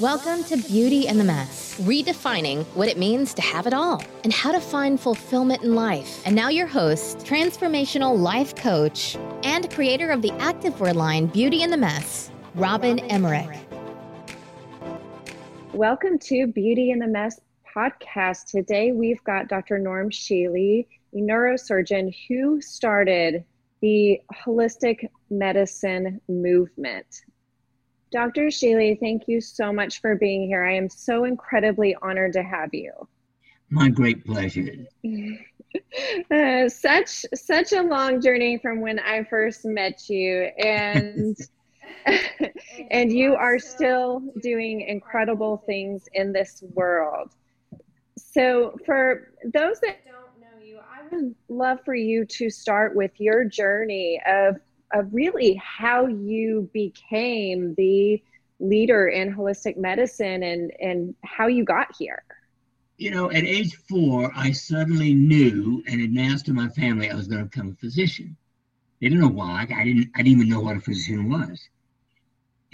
Welcome to Beauty and the Mess, redefining what it means to have it all and how to find fulfillment in life. And now, your host, transformational life coach, and creator of the activewear line Beauty and the Mess, Robin Emmerich. Welcome to Beauty and the Mess podcast. Today, we've got Dr. Norm Shealy, a neurosurgeon who started the holistic medicine movement. Dr. Shealy, thank you so much for being here. I am so incredibly honored to have you. My great pleasure. uh, such such a long journey from when I first met you, and and you are still doing incredible things in this world. So, for those that don't know you, I would love for you to start with your journey of of really how you became the leader in holistic medicine and and how you got here. You know at age four i suddenly knew and announced to my family i was going to become a physician. They didn't know why i didn't i didn't even know what a physician was.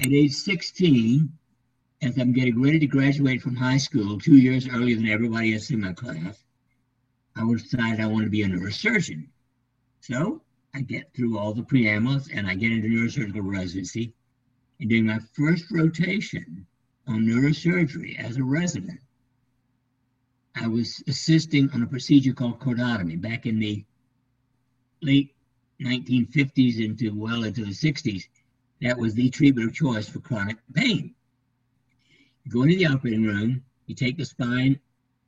At age 16 as i'm getting ready to graduate from high school two years earlier than everybody else in my class i decided i wanted to be a neurosurgeon. So I get through all the preambles and I get into neurosurgical residency. And doing my first rotation on neurosurgery as a resident, I was assisting on a procedure called cordotomy back in the late 1950s into well into the 60s. That was the treatment of choice for chronic pain. You go into the operating room, you take the spine,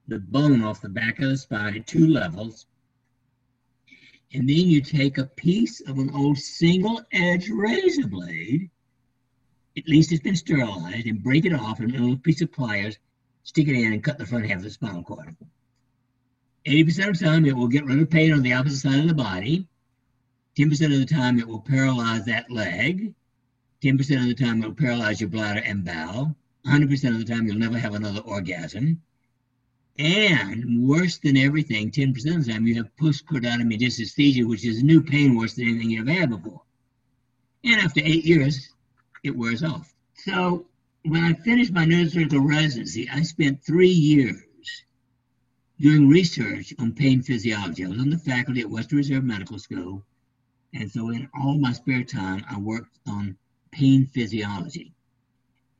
the bone off the back of the spine at two levels, and then you take a piece of an old single edge razor blade, at least it's been sterilized, and break it off in a little piece of pliers, stick it in, and cut the front half of the spinal cord. 80% of the time, it will get rid of pain on the opposite side of the body. 10% of the time, it will paralyze that leg. 10% of the time, it will paralyze your bladder and bowel. 100% of the time, you'll never have another orgasm. And worse than everything, 10% of the time you have post-cordotomy dysesthesia, which is new pain worse than anything you've had before. And after eight years, it wears off. So when I finished my neurosurgical residency, I spent three years doing research on pain physiology. I was on the faculty at Western Reserve Medical School. And so in all my spare time, I worked on pain physiology.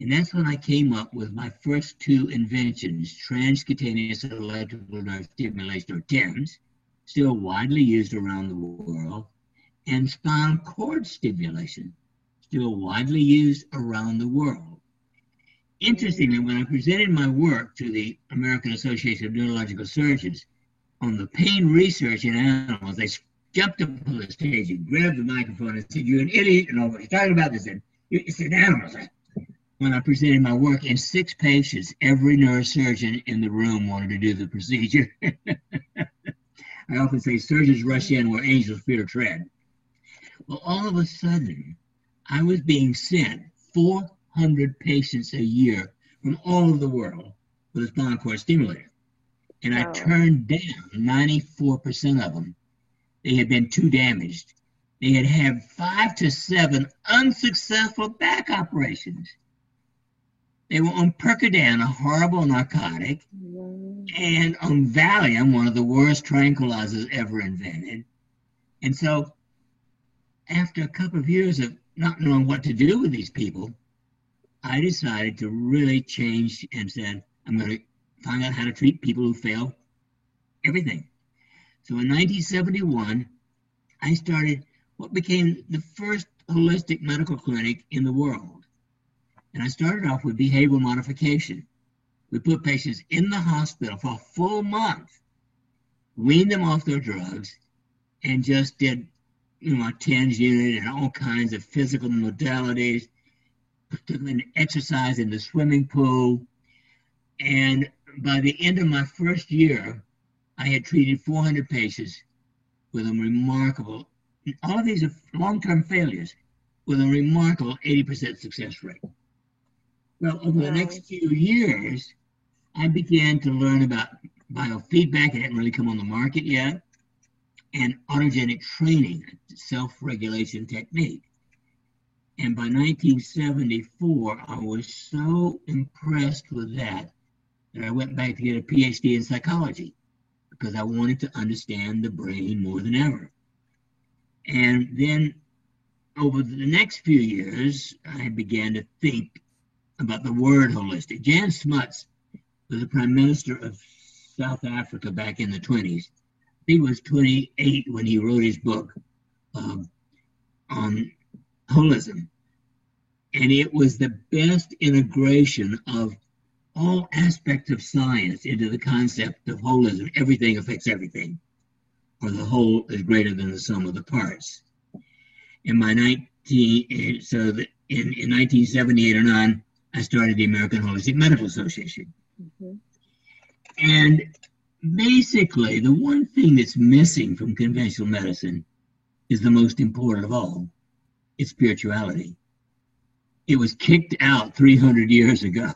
And that's when I came up with my first two inventions, transcutaneous electrical nerve stimulation, or TENS, still widely used around the world, and spinal cord stimulation, still widely used around the world. Interestingly, when I presented my work to the American Association of Neurological Surgeons on the pain research in animals, they jumped up on the stage and grabbed the microphone and said, You're an idiot, and all what you're talking about this. It's in animals when I presented my work in six patients, every neurosurgeon in the room wanted to do the procedure. I often say surgeons rush in where angels fear tread. Well, all of a sudden, I was being sent 400 patients a year from all over the world with a spinal cord stimulator. And wow. I oh. turned down 94% of them. They had been too damaged. They had had five to seven unsuccessful back operations. They were on Percodan, a horrible narcotic, and on Valium, one of the worst tranquilizers ever invented. And so, after a couple of years of not knowing what to do with these people, I decided to really change and said, I'm going to find out how to treat people who fail everything. So in 1971, I started what became the first holistic medical clinic in the world. And I started off with behavioral modification. We put patients in the hospital for a full month, weaned them off their drugs, and just did, you know, a TENS unit and all kinds of physical modalities, in exercise in the swimming pool. And by the end of my first year, I had treated 400 patients with a remarkable, all of these are long term failures, with a remarkable 80% success rate. Well, over the next few years, I began to learn about biofeedback. It hadn't really come on the market yet, and autogenic training, a self regulation technique. And by 1974, I was so impressed with that that I went back to get a PhD in psychology because I wanted to understand the brain more than ever. And then over the next few years, I began to think about the word holistic. Jan Smuts was the prime minister of South Africa back in the 20s. He was 28 when he wrote his book um, on holism. And it was the best integration of all aspects of science into the concept of holism. Everything affects everything, or the whole is greater than the sum of the parts. In my 19, so in, in 1978 or 9, I started the American Holistic Medical Association. Mm-hmm. And basically, the one thing that's missing from conventional medicine is the most important of all it's spirituality. It was kicked out 300 years ago.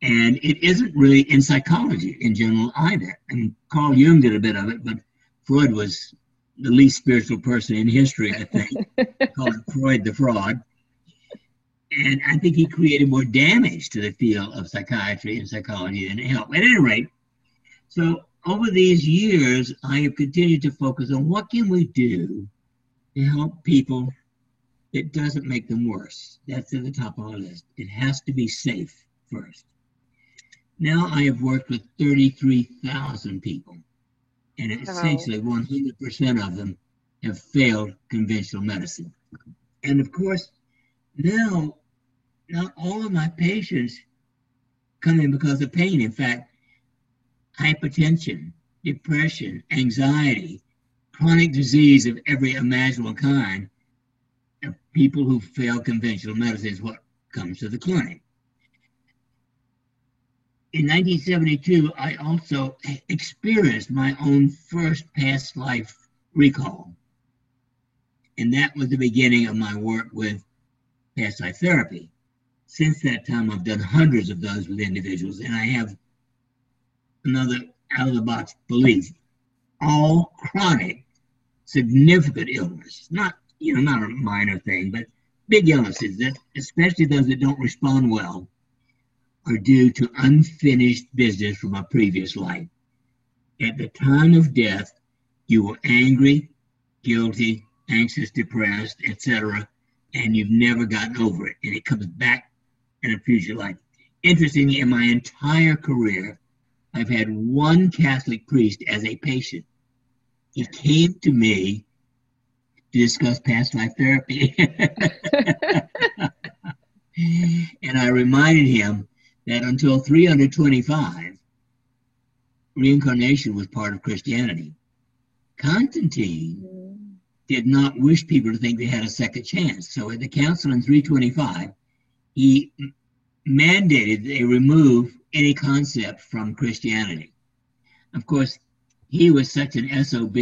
And it isn't really in psychology in general either. I mean, Carl Jung did a bit of it, but Freud was the least spiritual person in history, I think, called Freud the fraud. And I think he created more damage to the field of psychiatry and psychology than it helped. At any rate, so over these years, I have continued to focus on what can we do to help people that doesn't make them worse. That's at the top of our list. It has to be safe first. Now I have worked with 33,000 people, and essentially 100% of them have failed conventional medicine. And of course, now not all of my patients come in because of pain. In fact, hypertension, depression, anxiety, chronic disease of every imaginable kind, people who fail conventional medicine is what comes to the clinic. In 1972, I also experienced my own first past life recall. And that was the beginning of my work with past life therapy. Since that time, I've done hundreds of those with individuals, and I have another out of the box belief all chronic, significant illness, not you know, not a minor thing, but big illnesses that, especially those that don't respond well, are due to unfinished business from a previous life. At the time of death, you were angry, guilty, anxious, depressed, etc., and you've never gotten over it, and it comes back in a future life. Interestingly, in my entire career, I've had one Catholic priest as a patient. He came to me to discuss past life therapy. and I reminded him that until 325, reincarnation was part of Christianity. Constantine mm. did not wish people to think they had a second chance. So at the council in 325, he mandated they remove any concept from Christianity. Of course, he was such an SOB,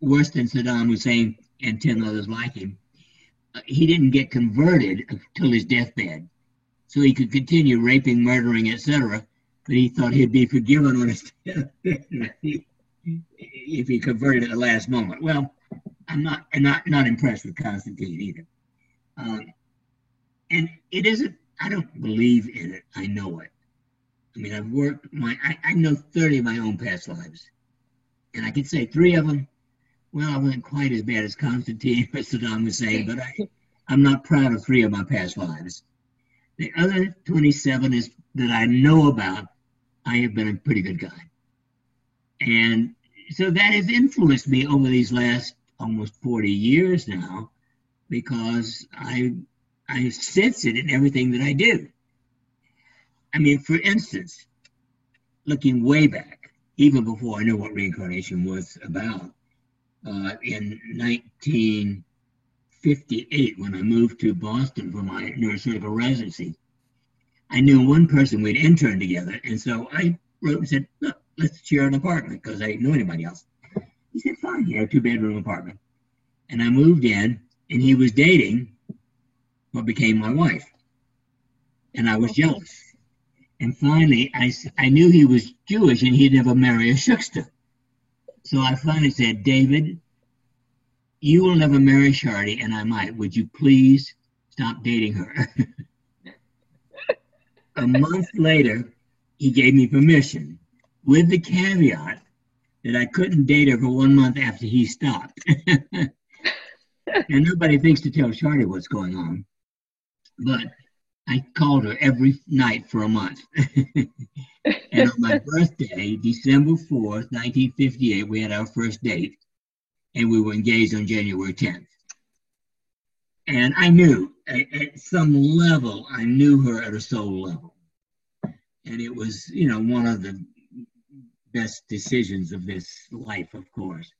worse than Saddam Hussein and 10 others like him. Uh, he didn't get converted until his deathbed. So he could continue raping, murdering, etc. But he thought he'd be forgiven on his deathbed if he converted at the last moment. Well, I'm not, I'm not, not impressed with Constantine either. Um, and it isn't i don't believe in it. I know it. I mean i've worked my I, I know 30 of my own past lives. And i can say three of them. Well i wasn't quite as bad as constantine or saddam hussein but i i'm not proud of three of my past lives. The other 27 is that i know about. I have been a pretty good guy. And so that has influenced me over these last almost 40 years now because i I sense it in everything that I do. I mean, for instance, looking way back, even before I knew what reincarnation was about, uh, in 1958, when I moved to Boston for my neurosurgical residency, I knew one person we'd interned together. And so I wrote and said, Look, let's share an apartment because I didn't know anybody else. He said, Fine, you a two bedroom apartment. And I moved in, and he was dating what became my wife. And I was jealous. And finally, I, I knew he was Jewish and he'd never marry a Schuster. So I finally said, David, You will never marry Shardy, and I might. Would you please stop dating her? a month later, he gave me permission with the caveat that I couldn't date her for one month after he stopped. and nobody thinks to tell Shardy what's going on. But I called her every night for a month. and on my birthday, December 4th, 1958, we had our first date, and we were engaged on January 10th. And I knew at, at some level, I knew her at a soul level. And it was, you know, one of the best decisions of this life, of course.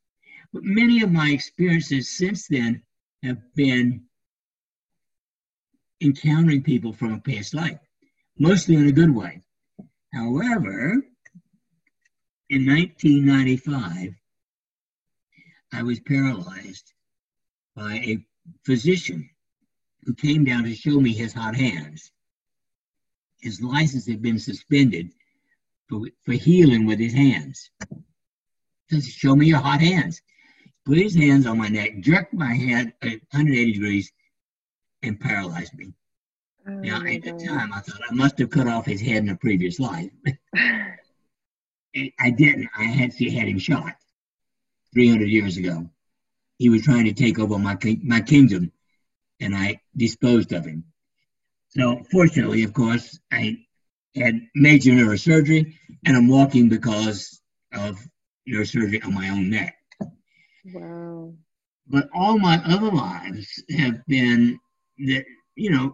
But many of my experiences since then have been encountering people from a past life, mostly in a good way. However, in 1995, I was paralyzed by a physician who came down to show me his hot hands. His license had been suspended for, for healing with his hands. Says, show me your hot hands. Put his hands on my neck, jerked my head 180 uh, degrees, and paralyzed me. Oh now, at the time, I thought I must have cut off his head in a previous life. I didn't. I actually had him shot 300 years ago. He was trying to take over my my kingdom, and I disposed of him. So, fortunately, of course, I had major neurosurgery, and I'm walking because of neurosurgery on my own neck. Wow. But all my other lives have been that, you know,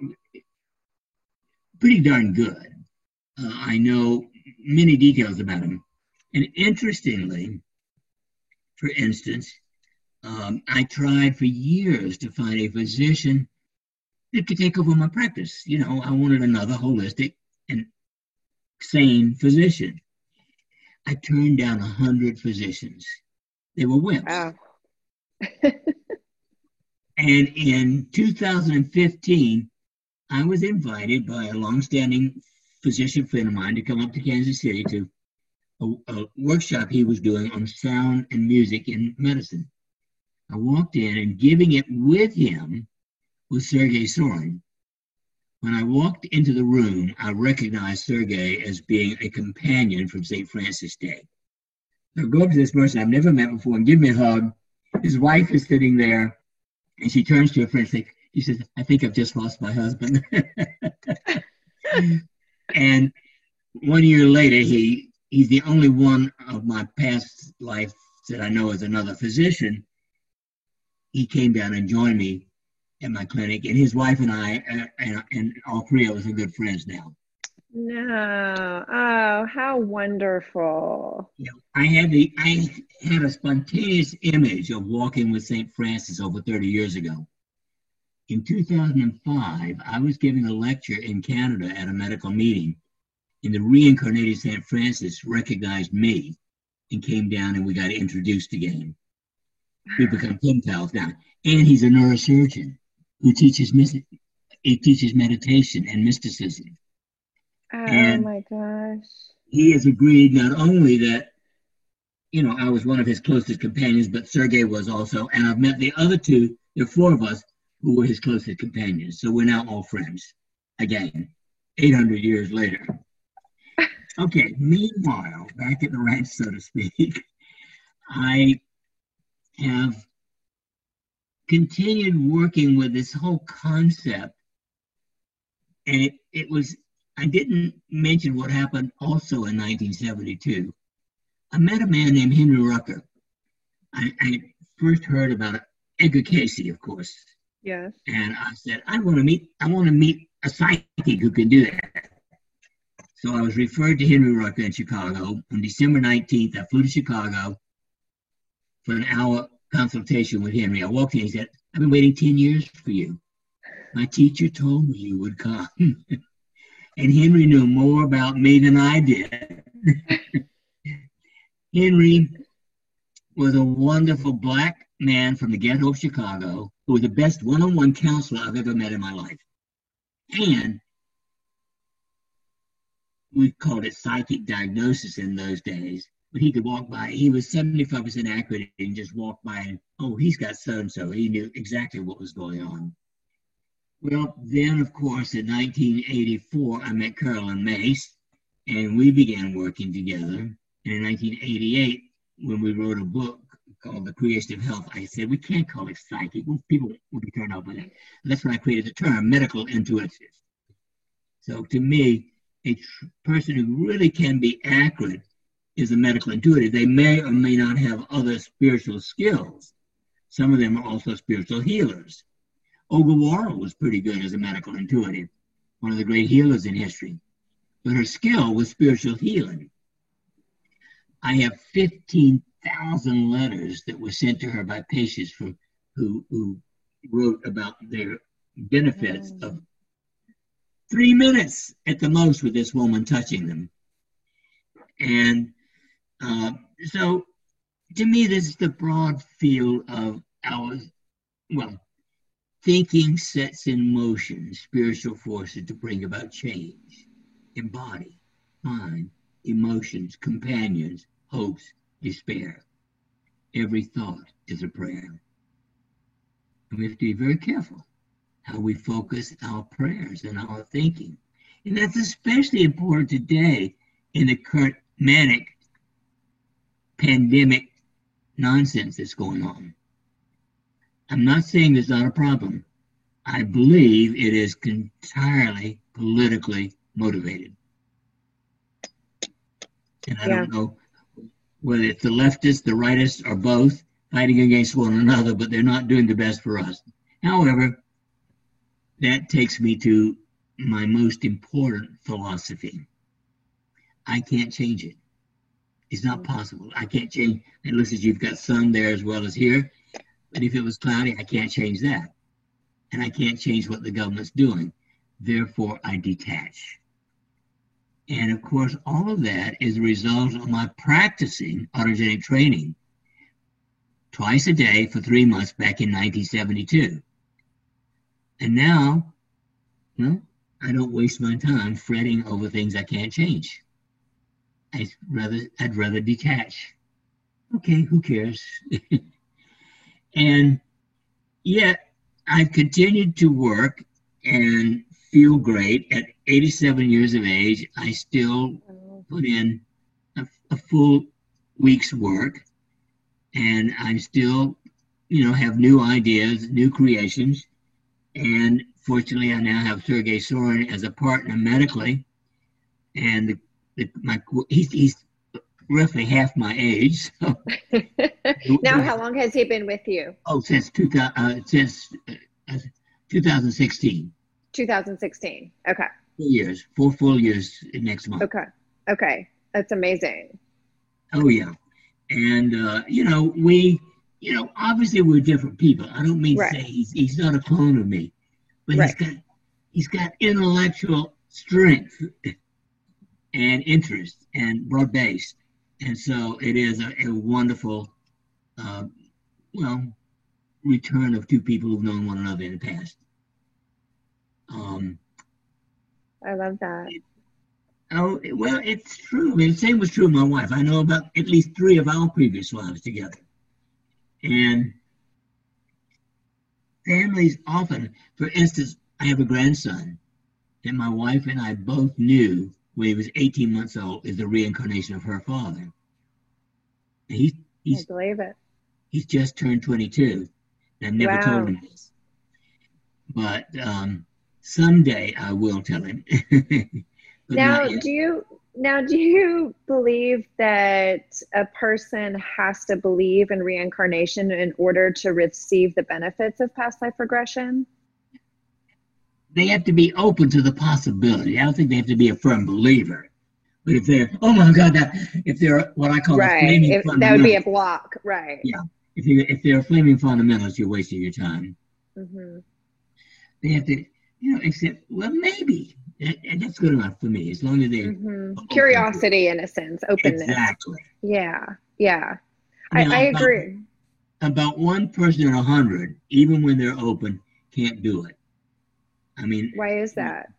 pretty darn good. Uh, I know many details about him, And interestingly, for instance, um, I tried for years to find a physician that could take over my practice. You know, I wanted another holistic and sane physician. I turned down a hundred physicians. They were wimps. Wow. and in 2015, I was invited by a longstanding physician friend of mine to come up to Kansas City to a, a workshop he was doing on sound and music in medicine. I walked in, and giving it with him was Sergei Sorin, when I walked into the room, I recognized Sergei as being a companion from St. Francis Day. I go up to this person I've never met before and give me a hug. His wife is sitting there, and she turns to her friend and says, she says, I think I've just lost my husband. and one year later, he he's the only one of my past life that I know as another physician. He came down and joined me at my clinic, and his wife and I, uh, and, and all three of us are good friends now. No, oh, how wonderful! Yeah, I had the I had a spontaneous image of walking with Saint Francis over 30 years ago. In 2005, I was giving a lecture in Canada at a medical meeting, and the reincarnated Saint Francis recognized me and came down, and we got introduced again. We've become pen pals now, and he's a neurosurgeon who teaches he teaches meditation and mysticism. Oh and my gosh. He has agreed not only that, you know, I was one of his closest companions, but Sergey was also, and I've met the other two, there are four of us who were his closest companions. So we're now all friends again, 800 years later. Okay, meanwhile, back at the ranch, so to speak, I have continued working with this whole concept. And it, it was, I didn't mention what happened also in 1972. I met a man named Henry Rucker. I, I first heard about Edgar Cayce, of course. Yes. And I said, I want to meet, I want to meet a psychic who can do that. So I was referred to Henry Rucker in Chicago. On December 19th, I flew to Chicago for an hour consultation with Henry. I walked in, he said, I've been waiting 10 years for you. My teacher told me you would come. and Henry knew more about me than I did. Henry was a wonderful black man from the ghetto of Chicago who was the best one on one counselor I've ever met in my life. And we called it psychic diagnosis in those days. but he could walk by. He was 75% accurate and just walk by and, oh, he's got so and so. He knew exactly what was going on. Well, then, of course, in 1984, I met Caroline Myss and we began working together. And in 1988, when we wrote a book called The Creation of Health, I said, we can't call it psychic. People will be turned off by that. That's when I created the term medical intuitive. So to me, a tr- person who really can be accurate is a medical intuitive. They may or may not have other spiritual skills. Some of them are also spiritual healers. Worrall was pretty good as a medical intuitive, one of the great healers in history. But her skill was spiritual healing. I have 15,000 letters that were sent to her by patients for, who, who wrote about their benefits mm. of three minutes at the most with this woman touching them. And uh, so, to me, this is the broad field of our, well, Thinking sets in motion spiritual forces to bring about change in body, mind, emotions, companions, hopes, despair. Every thought is a prayer. And we have to be very careful how we focus our prayers and our thinking. And that's especially important today in the current manic pandemic nonsense that's going on. I'm not saying there's not a problem. I believe it is entirely politically motivated. And I yeah. don't know whether it's the leftists, the rightists, or both fighting against one another, but they're not doing the best for us. However, that takes me to my most important philosophy. I can't change it. It's not mm. possible. I can't change. It looks as you've got sun there as well as here. But if it was cloudy, I can't change that. And I can't change what the government's doing. Therefore, I detach. And of course, all of that is a result of my practicing autogenic training twice a day for three months back in 1972. And now, well, I don't waste my time fretting over things I can't change. I'd rather I'd rather detach. Okay, who cares? And yet I've continued to work and feel great. At 87 years of age, I still put in a, a full week's work and I still, you know, have new ideas, new creations. And fortunately, I now have Sergey Sorin as a partner medically. And the, the, my, he's, he's roughly half my age. So. now, how long has he been with you? Oh, since 2000, uh, since uh, 2016. 2016. Okay. Four years, four full years next month. Okay. Okay. That's amazing. Oh yeah, and uh, you know we, you know, obviously we're different people. I don't mean right. to say he's he's not a clone of me, but right. he's got he's got intellectual strength and interest and broad based and so it is a, a wonderful, uh, well, return of two people who've known one another in the past. Um, I love that. It, oh, well, it's true. I mean, the same was true of my wife. I know about at least three of our previous wives together. And families often, for instance, I have a grandson that my wife and I both knew when he was 18 months old is the reincarnation of her father. He, he's, I believe it. He's just turned 22. I never wow. told him this. But um, someday I will tell him. now, do you now do you believe that a person has to believe in reincarnation in order to receive the benefits of past life regression? They have to be open to the possibility. I don't think they have to be a firm believer. But if they're, oh my God, that if they're what I call right. a flaming if, that would be a block, right? Yeah. If you if they're flaming fundamentalist, you're wasting your time. Mm-hmm. They have to, you know, accept. Well, maybe, and that's good enough for me as long as they mm-hmm. curiosity in a sense, openness. Exactly. Yeah. Yeah. I, I, I agree. About one person in a hundred, even when they're open, can't do it. I mean, why is that?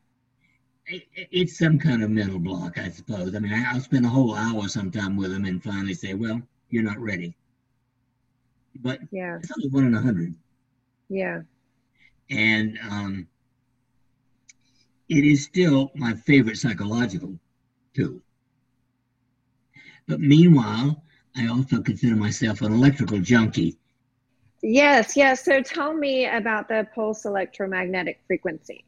it's some kind of mental block, I suppose. I mean, I'll spend a whole hour sometime with them and finally say, "Well, you're not ready." But yeah, it's only one in a hundred. Yeah. And um, it is still my favorite psychological tool. But meanwhile, I also consider myself an electrical junkie. Yes, yes. So tell me about the pulse electromagnetic frequency.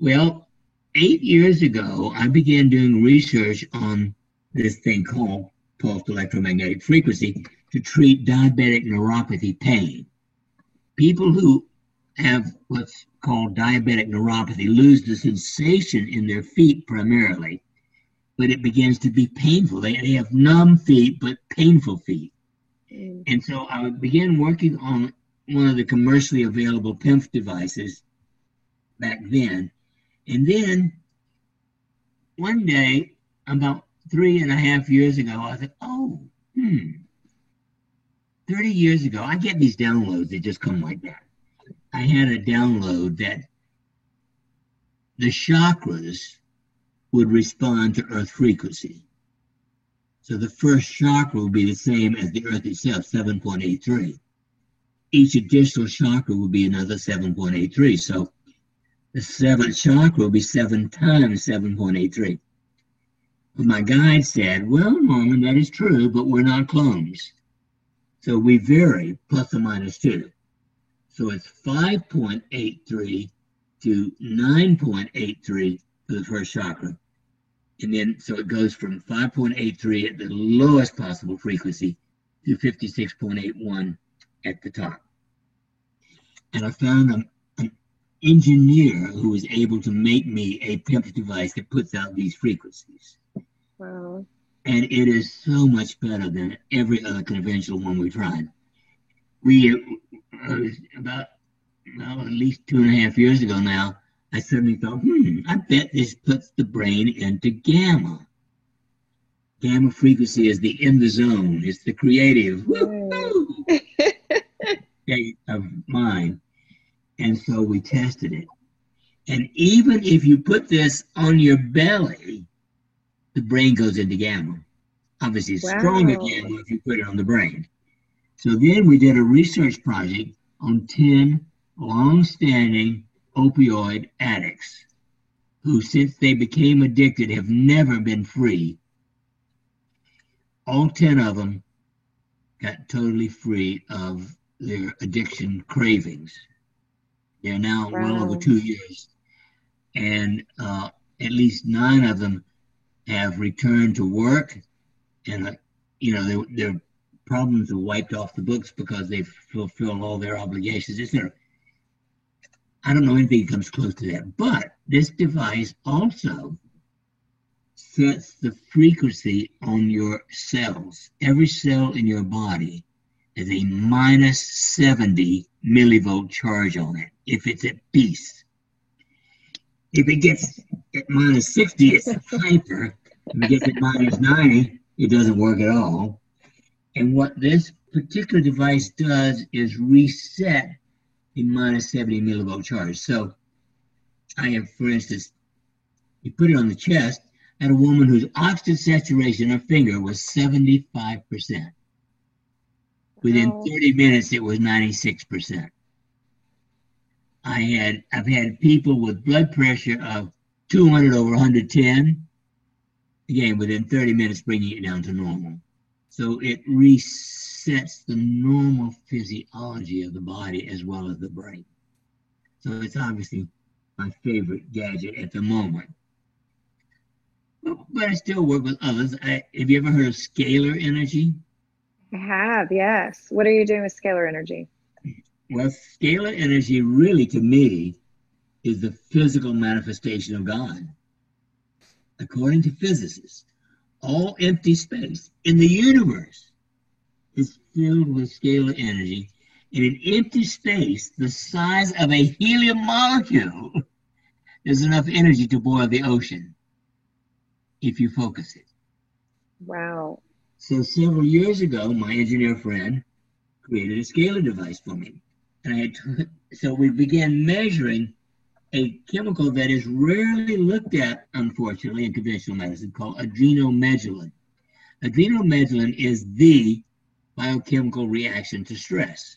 Well, eight years ago, I began doing research on this thing called pulse electromagnetic frequency to treat diabetic neuropathy pain. People who have what's called diabetic neuropathy lose the sensation in their feet primarily, but it begins to be painful. They, they have numb feet, but painful feet. Mm. And so I began working on one of the commercially available PEMF devices back then and then one day, about three and a half years ago, I thought, oh, hmm, 30 years ago, I get these downloads that just come like that. I had a download that the chakras would respond to earth frequency. So the first chakra will be the same as the earth itself, 7.83. Each additional chakra will be another 7.83. So the seventh chakra will be seven times 7.83. But my guide said, Well, Norman, that is true, but we're not clones. So we vary plus or minus two. So it's 5.83 to 9.83 for the first chakra. And then, so it goes from 5.83 at the lowest possible frequency to 56.81 at the top. And I found a engineer who was able to make me a PEMF device that puts out these frequencies. Wow. And it is so much better than every other conventional one we tried. We, uh, about well, at least two and a half years ago now, I suddenly thought, hmm, I bet this puts the brain into gamma. Gamma frequency is the in the zone. It's the creative state of mind. And so we tested it. And even if you put this on your belly, the brain goes into gamma. Obviously, it's wow. stronger gamma if you put it on the brain. So then we did a research project on 10 long-standing opioid addicts who, since they became addicted, have never been free. All 10 of them got totally free of their addiction cravings. They're now wow. well over two years. And uh, at least nine of them have returned to work. And, uh, you know, their, their problems are wiped off the books because they've fulfilled all their obligations, etc. I don't know anything that comes close to that. But this device also sets the frequency on your cells. Every cell in your body has a minus 70 millivolt charge on it if it's at peace. If it gets at minus 60, it's hyper. If it gets at minus 90, it doesn't work at all. And what this particular device does is reset a minus 70 millivolt charge. So I have, for instance, you put it on the chest, I had a woman whose oxygen saturation, her finger, was 75%. Within 30 minutes, it was 96%. I had I've had people with blood pressure of 200 over 110. Again, within 30 minutes, bringing it down to normal. So it resets the normal physiology of the body as well as the brain. So it's obviously my favorite gadget at the moment. But I still work with others. I, have you ever heard of scalar energy? I have, yes. What are you doing with scalar energy? Well, scalar energy really to me is the physical manifestation of God. According to physicists, all empty space in the universe is filled with scalar energy. In an empty space the size of a helium molecule, there's enough energy to boil the ocean if you focus it. Wow. So several years ago, my engineer friend created a scalar device for me. And I had to, so we began measuring a chemical that is rarely looked at, unfortunately, in conventional medicine called adrenomedullin. Adrenomedullin is the biochemical reaction to stress.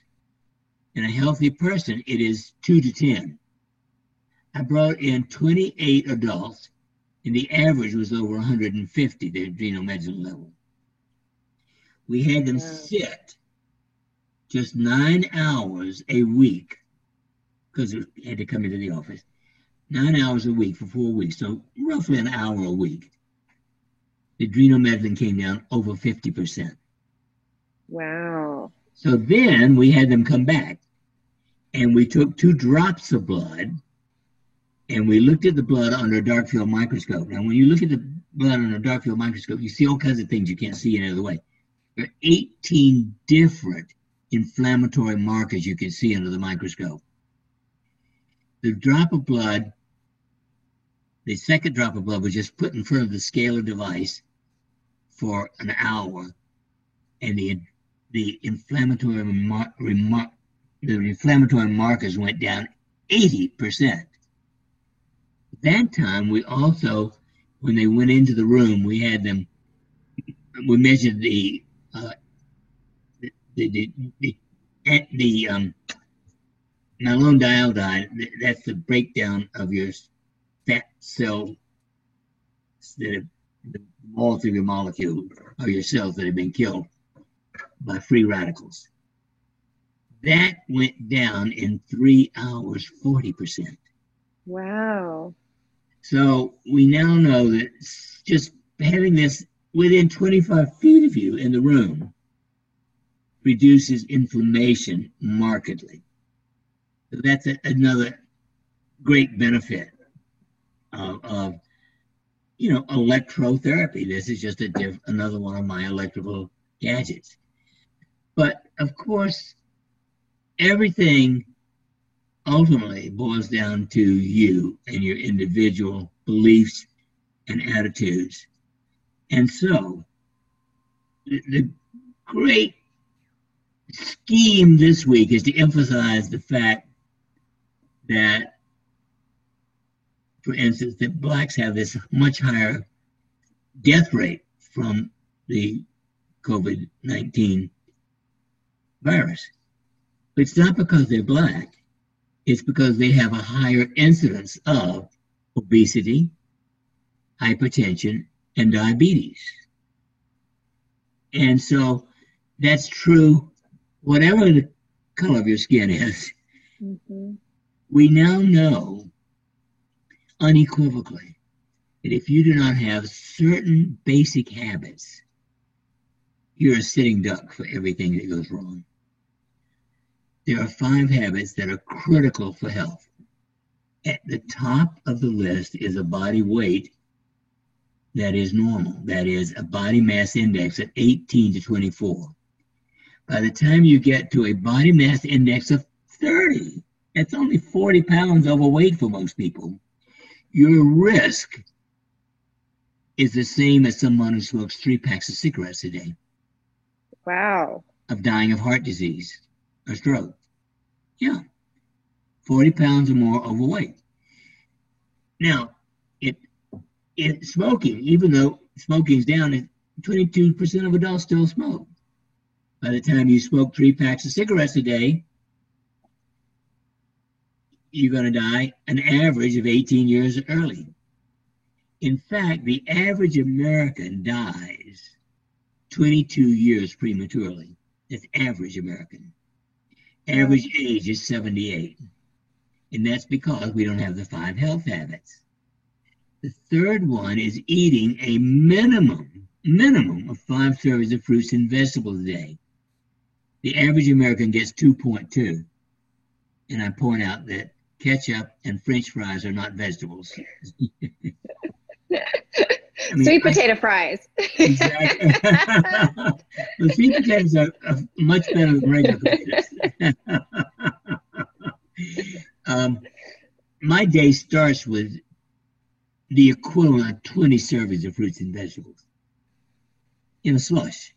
In a healthy person, it is 2 to 10. I brought in 28 adults, and the average was over 150, the adrenomedullin level. We had them sit just nine hours a week because they had to come into the office. Nine hours a week for four weeks, so roughly an hour a week. The adrenomedullin came down over 50%. Wow. So then we had them come back and we took two drops of blood and we looked at the blood under a dark field microscope. Now, when you look at the blood under a dark field microscope, you see all kinds of things you can't see any other way. There are 18 different inflammatory markers you can see under the microscope. The drop of blood, the second drop of blood was just put in front of the scalar device for an hour, and the the inflammatory remar- remar- the inflammatory markers went down 80%. That time, we also, when they went into the room, we had them, we measured the, uh, the, the, the, the, the um, malondialdehyde, that's the breakdown of your fat cell, that have, the walls of your molecule, or your cells that have been killed by free radicals. That went down in three hours, 40%. Wow. So we now know that just having this within 25 feet of you in the room reduces inflammation markedly. That's a, another great benefit of, of, you know, electrotherapy. This is just a diff- another one of my electrical gadgets. But of course, everything ultimately boils down to you and your individual beliefs and attitudes. And so, the, the great scheme this week is to emphasize the fact that, for instance, that blacks have this much higher death rate from the COVID 19 virus. But it's not because they're black, it's because they have a higher incidence of obesity, hypertension, and diabetes. And so that's true, whatever the color of your skin is. Mm-hmm. We now know unequivocally that if you do not have certain basic habits, you're a sitting duck for everything that goes wrong. There are five habits that are critical for health. At the top of the list is a body weight that is normal. That is a body mass index of 18 to 24. By the time you get to a body mass index of 30, that's only 40 pounds overweight for most people, your risk is the same as someone who smokes three packs of cigarettes a day. Wow. Of dying of heart disease or stroke. Yeah. 40 pounds or more overweight. Now, it, it smoking, even though smoking's down, 22% of adults still smoke. By the time you smoke three packs of cigarettes a day, you're going to die an average of 18 years early. In fact, the average American dies 22 years prematurely. That's average American. Average age is 78. And that's because we don't have the five health habits. The third one is eating a minimum, minimum of five servings of fruits and vegetables a day. The average American gets 2.2. And I point out that ketchup and french fries are not vegetables. I mean, sweet potato I, fries. exactly. the sweet potatoes are, are, much better than regular potatoes. um, my day starts with the equivalent of 20 servings of fruits and vegetables in a slush.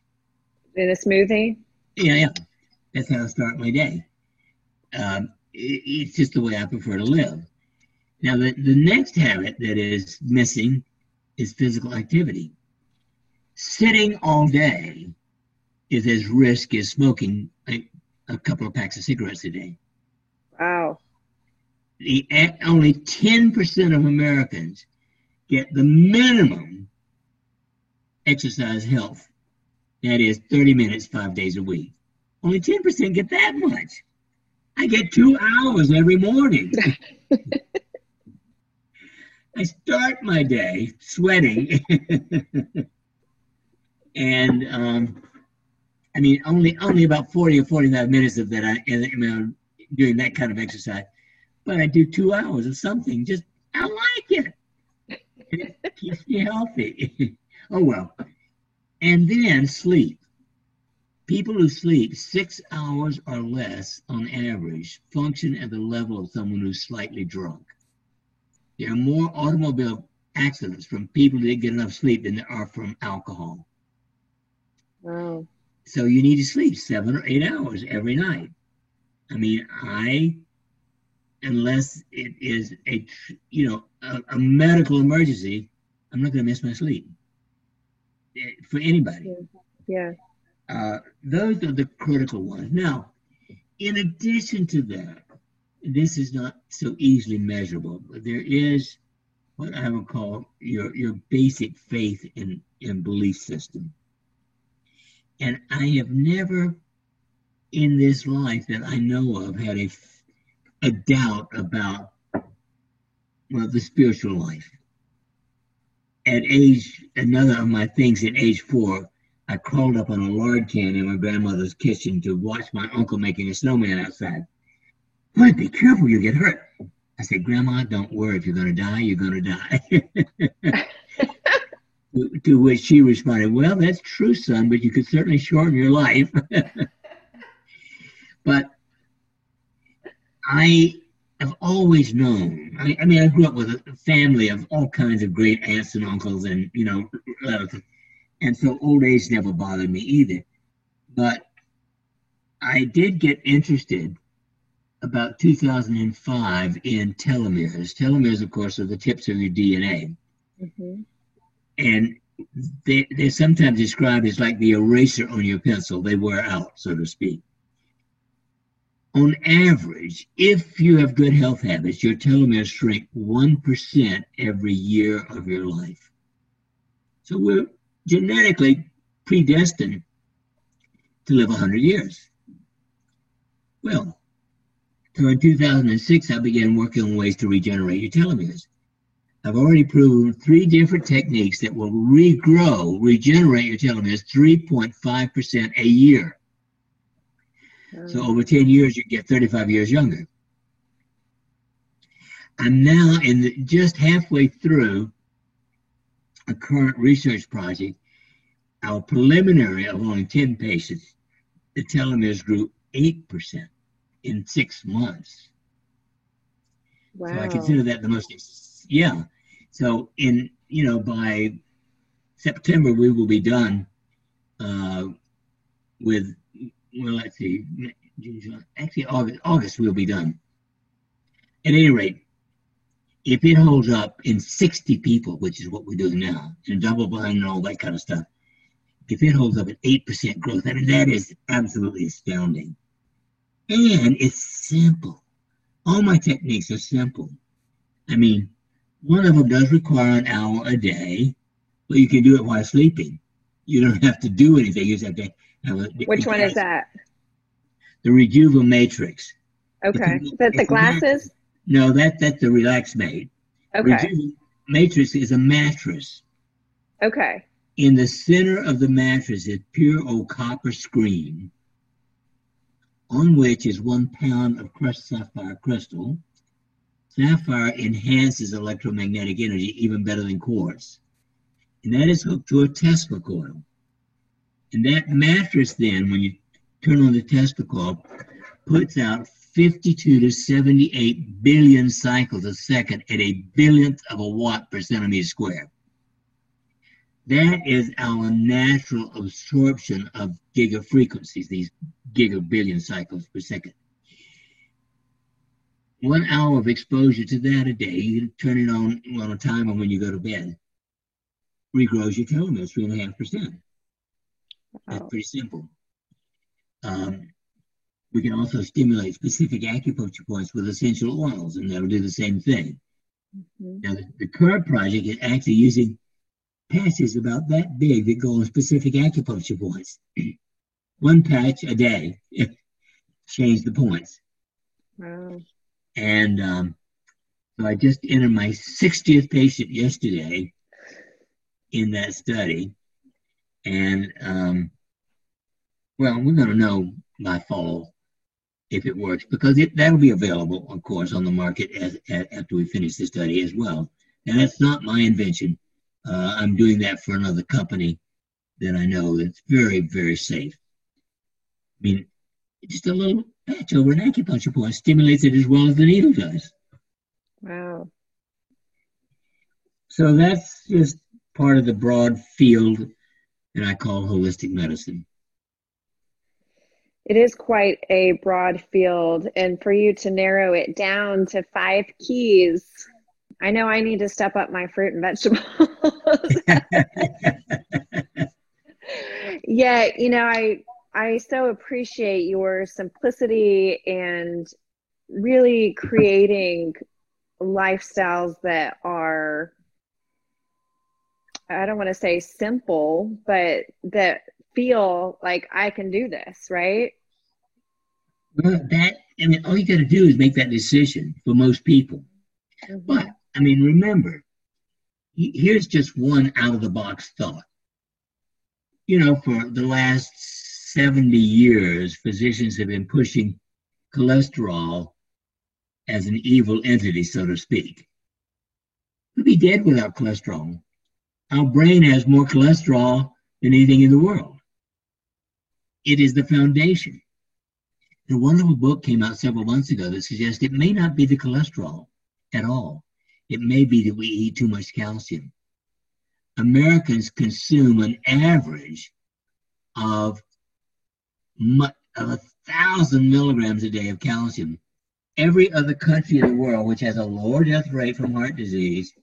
In a smoothie? Yeah, yeah. That's how I start my day. Um, it's just the way I prefer to live. Now, the, the next habit that is missing is physical activity. Sitting all day is as risky as smoking a, a couple of packs of cigarettes a day. Wow. The, only 10% of Americans get the minimum exercise health. That is 30 minutes, five days a week. Only 10% get that much. I get two hours every morning. I start my day sweating. and um, I mean, only only about 40 or 45 minutes of that I am doing that kind of exercise. But I do two hours of something. Just, I like it. It keeps me healthy. oh, well. And then sleep. People who sleep six hours or less on average function at the level of someone who's slightly drunk. There are more automobile accidents from people who didn't get enough sleep than there are from alcohol. Wow. So you need to sleep seven or eight hours every night. I mean, I, unless it is a, you know, a, a medical emergency, I'm not going to miss my sleep eh, for anybody. Yeah. Uh, those are the critical ones. Now, in addition to that, this is not so easily measurable, but there is what I would call your your basic faith and, and belief system. And I have never in this life that I know of had a, a doubt about well the spiritual life. At age another of my things at age four, I crawled up on a lard can in my grandmother's kitchen to watch my uncle making a snowman outside. Boy, be careful, you'll get hurt. I said, Grandma, don't worry. If you're going to die, you're going to die. to, which she responded, Well, that's true, son, but you could certainly shorten your life. but I have always known. I, I, mean, I grew up with a family of all kinds of great aunts and uncles and, you know, relatives. And so old age never bothered me either. But I did get interested about 2005 in telomeres. Telomeres, of course, are the tips of your DNA. Mm-hmm. And they, they're sometimes described as like the eraser on your pencil. They wear out, so to speak. On average, if you have good health habits, your telomeres shrink 1% every year of your life. So we're genetically predestined to live 100 years. Well, so in 2006, I began working on ways to regenerate your telomeres. I've already proven three different techniques that will regrow, regenerate your telomeres 3.5% a year. So over 10 years, you get 35 years younger. I'm now in the, just halfway through a current research project. Our preliminary of only 10 patients, the telomeres grew 8% in six months. Wow. So I consider that the most, yeah. So in, you know, by September, we will be done uh, with, well, let's see, actually August, August we'll be done. At any rate, if it holds up in 60 people, which is what we're doing now, and double blind and all that kind of stuff, if it holds up at 8% growth, I mean, that is absolutely astounding. And it's simple. All my techniques are simple. I mean, one of them does require an hour a day, but you can do it while sleeping. You don't have to do anything. You just have to have a, Which one is that? The Rejuva Matrix. Okay. Is that the glasses? No, that that's the Relax Mate. Okay. Rejuva Matrix is a mattress. Okay. In the center of the mattress is pure old copper screen on which is one pound of crushed sapphire crystal. Sapphire enhances electromagnetic energy even better than quartz. And that is hooked to a Tesla coil. And that mattress then, when you turn on the Tesla coil, puts out 52 to 78 billion cycles a second at a billionth of a watt per centimeter square. That is our natural absorption of gigafrequencies, these gigabillion cycles per second. one hour of exposure to that a day, you turn it on on a timer when you go to bed, regrows your telomeres three and a half percent. That's pretty simple. Um, we can also stimulate specific acupuncture points with essential oils, and that'll do the same thing. Mm-hmm. Now, the, the current project is actually using patches about that big that go on specific acupuncture points. One patch a day, change the points. Wow. And um, so I just entered my 60th patient yesterday in that study. And um, well, we're going to know by fall if it works because it, that'll be available, of course, on the market as, as, after we finish the study as well. And that's not my invention. Uh, I'm doing that for another company that I know that's very, very safe. I mean, just a little patch over an acupuncture point stimulates it as well as the needle does. Wow. So that's just part of the broad field that I call holistic medicine. It is quite a broad field. And for you to narrow it down to five keys, I know I need to step up my fruit and vegetables. yeah, you know, I I so appreciate your simplicity and really creating lifestyles that are I don't want to say simple, but that feel like I can do this, right? Well, that I mean, all you got to do is make that decision for most people. Mm-hmm. But I mean, remember, here's just one out of the box thought. You know, for the last 70 years, physicians have been pushing cholesterol as an evil entity, so to speak. We'd be dead without cholesterol. Our brain has more cholesterol than anything in the world. It is the foundation. A wonderful book came out several months ago that suggests it may not be the cholesterol at all. It may be that we eat too much calcium. Americans consume an average of, of a thousand milligrams a day of calcium. Every other country in the world, which has a lower death rate from heart disease,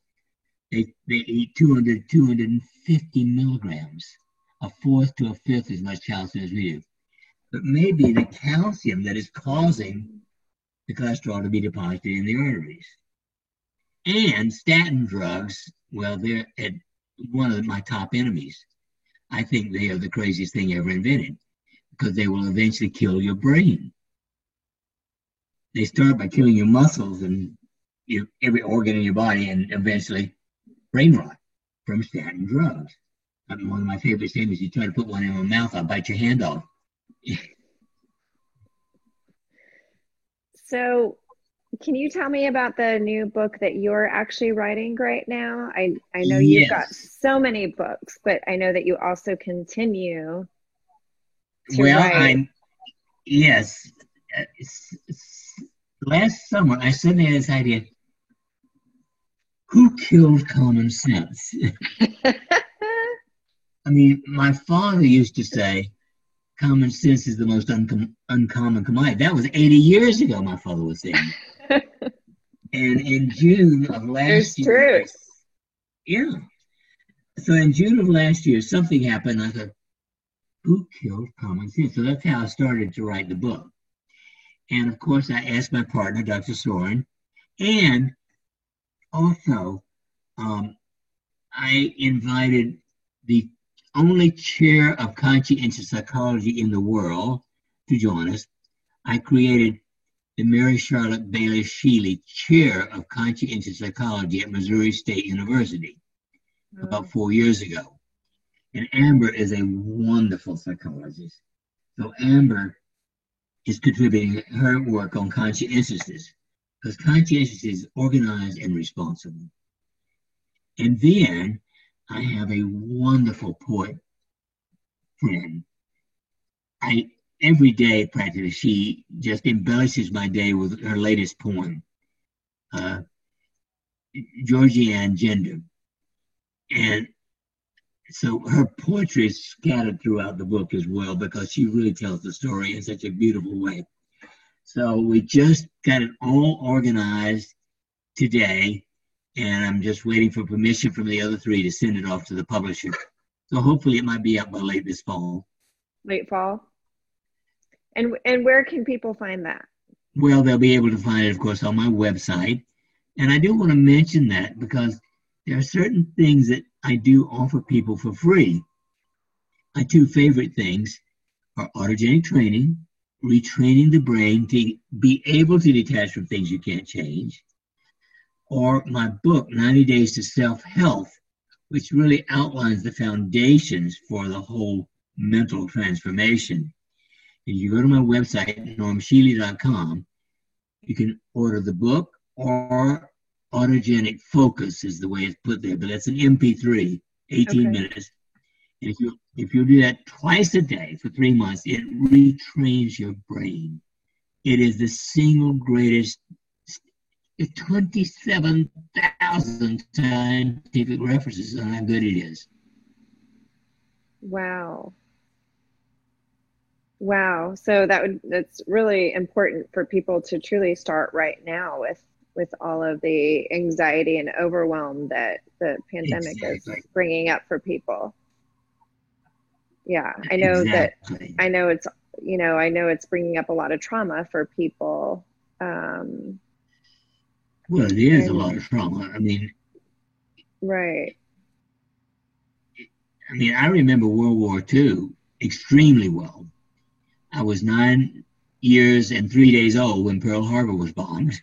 they, they eat 200, 250 milligrams, a fourth to a fifth as much calcium as we do. But maybe the calcium that is causing the cholesterol to be deposited in the arteries. And statin drugs, well, they're at one of my top enemies. I think they are the craziest thing ever invented because they will eventually kill your brain. They start by killing your muscles and your, every organ in your body, and eventually brain rot from statin drugs. I mean, one of my favorite statements: "You try to put one in my mouth, I'll bite your hand off." So, can you tell me about the new book that you're actually writing right now? I, I know yes. you've got so many books, but I know that you also continue to well, write. I'm, yes. last summer, I suddenly had this idea who killed common sense? I mean, my father used to say, common sense is the most uncom- uncommon commodity. That was 80 years ago, my father was saying. and in June of last year, truth. yeah. So in June of last year, something happened. I thought, who killed common sense? So that's how I started to write the book. And of course, I asked my partner, Dr. Soren, and also um, I invited the only chair of conscientious psychology in the world to join us. I created the Mary Charlotte Bailey Shealy Chair of Conscientious Psychology at Missouri State University oh. about mm. four years ago. And Amber is a wonderful psychologist. So Amber is contributing her work on conscientiousness because conscientiousness is organized and responsible. And then I have a wonderful poet friend. I every day practically she just embellishes my day with her latest poem, uh, Georgianne Gender. And so her poetry is scattered throughout the book as well because she really tells the story in such a beautiful way. So we just got it all organized today, and I'm just waiting for permission from the other three to send it off to the publisher. So hopefully it might be out by late this fall. Late fall. And and where can people find that? Well, they'll be able to find it, of course, on my website. And I do want to mention that because there are certain things that I do offer people for free. My two favorite things are autogenic training, retraining the brain to be able to detach from things you can't change, or my book, 90 Days to Self Health, which really outlines the foundations for the whole mental transformation. If you go to my website, normshealy.com, you can order the book or autogenic focus is the way it's put there, but that's an MP3, 18 okay. minutes. And if you if you do that twice a day for three months, it retrains your brain. It is the single greatest 27,000 scientific references on how good it is. Wow. Wow. So that would that's really important for people to truly start right now with with all of the anxiety and overwhelm that the pandemic exactly. is bringing up for people. Yeah, I know exactly. that I know it's you know, I know it's bringing up a lot of trauma for people. Um well, it is and, a lot of trauma. I mean, right. I mean, I remember World War II extremely well. I was nine years and three days old when Pearl Harbor was bombed.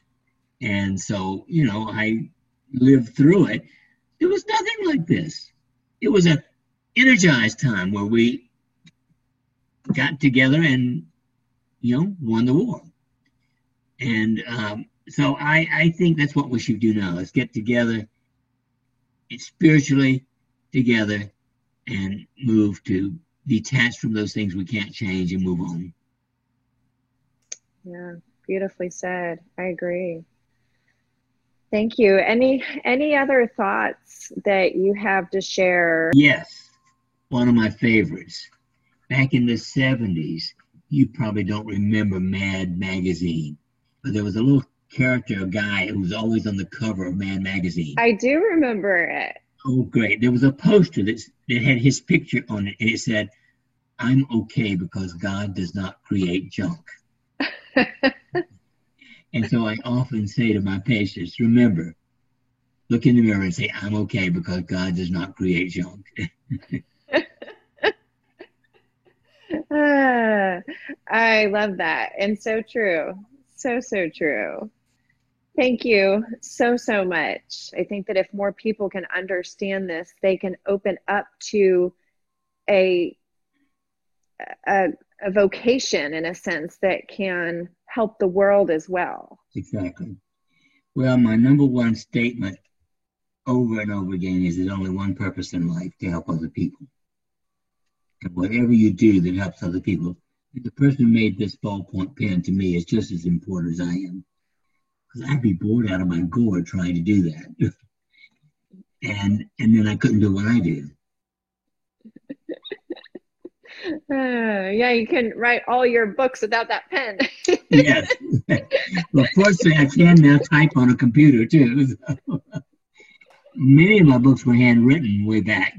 And so, you know, I lived through it. It was nothing like this. It was a energized time where we got together and, you know, won the war. And um, so I, I think that's what we should do now. Let's get together spiritually together and move to detach from those things we can't change and move on. Yeah, beautifully said. I agree. Thank you. Any any other thoughts that you have to share? Yes. One of my favorites. Back in the 70s, you probably don't remember Mad magazine, but there was a little character, a guy who was always on the cover of Mad magazine. I do remember it. Oh, great. There was a poster that, that had his picture on it, and it said, I'm okay because God does not create junk. and so I often say to my patients, remember, look in the mirror and say, I'm okay because God does not create junk. uh, I love that. And so true. So, so true. Thank you so, so much. I think that if more people can understand this, they can open up to a, a, a vocation in a sense that can help the world as well. Exactly. Well, my number one statement over and over again is there's only one purpose in life to help other people. And whatever you do that helps other people, the person who made this ballpoint pen to me is just as important as I am because I'd be bored out of my gourd trying to do that. and and then I couldn't do what I do. Uh, yeah, you can write all your books without that pen. yes. well, fortunately, I can now type on a computer too. So. Many of my books were handwritten way back.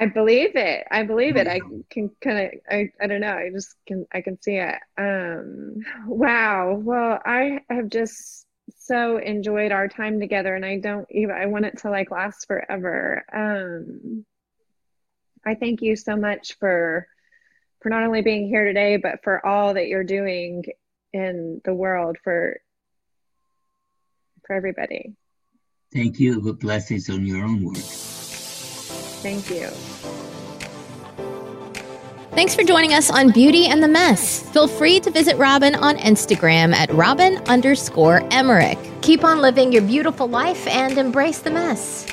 I believe it. I believe it. I can kind of. I. I don't know. I just can. I can see it. Um. Wow. Well, I have just so enjoyed our time together and I don't even I want it to like last forever. Um I thank you so much for for not only being here today but for all that you're doing in the world for for everybody. Thank you. Good blessings on your own work. Thank you. Thanks for joining us on Beauty and the Mess. Feel free to visit Robin on Instagram at Robin underscore Emmerich. Keep on living your beautiful life and embrace the mess.